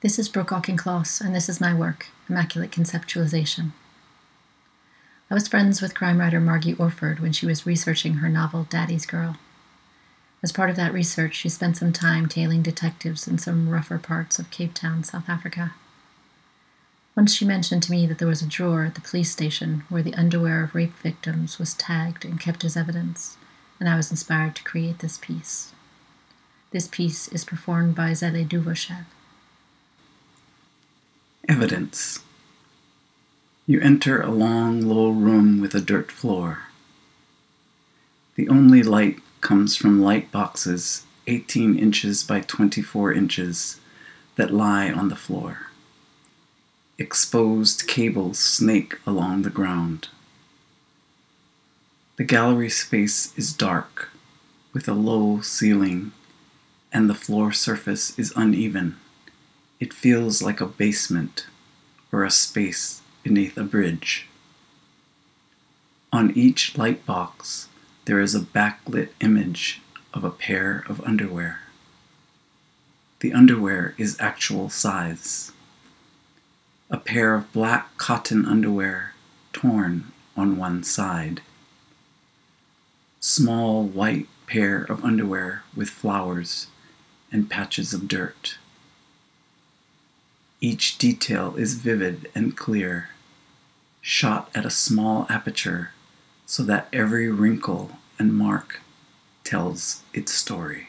This is Brooke Auchincloss, and this is my work, Immaculate Conceptualization. I was friends with crime writer Margie Orford when she was researching her novel Daddy's Girl. As part of that research, she spent some time tailing detectives in some rougher parts of Cape Town, South Africa. Once she mentioned to me that there was a drawer at the police station where the underwear of rape victims was tagged and kept as evidence, and I was inspired to create this piece. This piece is performed by Zele Duvoshev. Evidence. You enter a long, low room with a dirt floor. The only light comes from light boxes 18 inches by 24 inches that lie on the floor. Exposed cables snake along the ground. The gallery space is dark, with a low ceiling, and the floor surface is uneven. It feels like a basement or a space beneath a bridge. On each light box, there is a backlit image of a pair of underwear. The underwear is actual size a pair of black cotton underwear torn on one side. Small white pair of underwear with flowers and patches of dirt. Each detail is vivid and clear, shot at a small aperture so that every wrinkle and mark tells its story.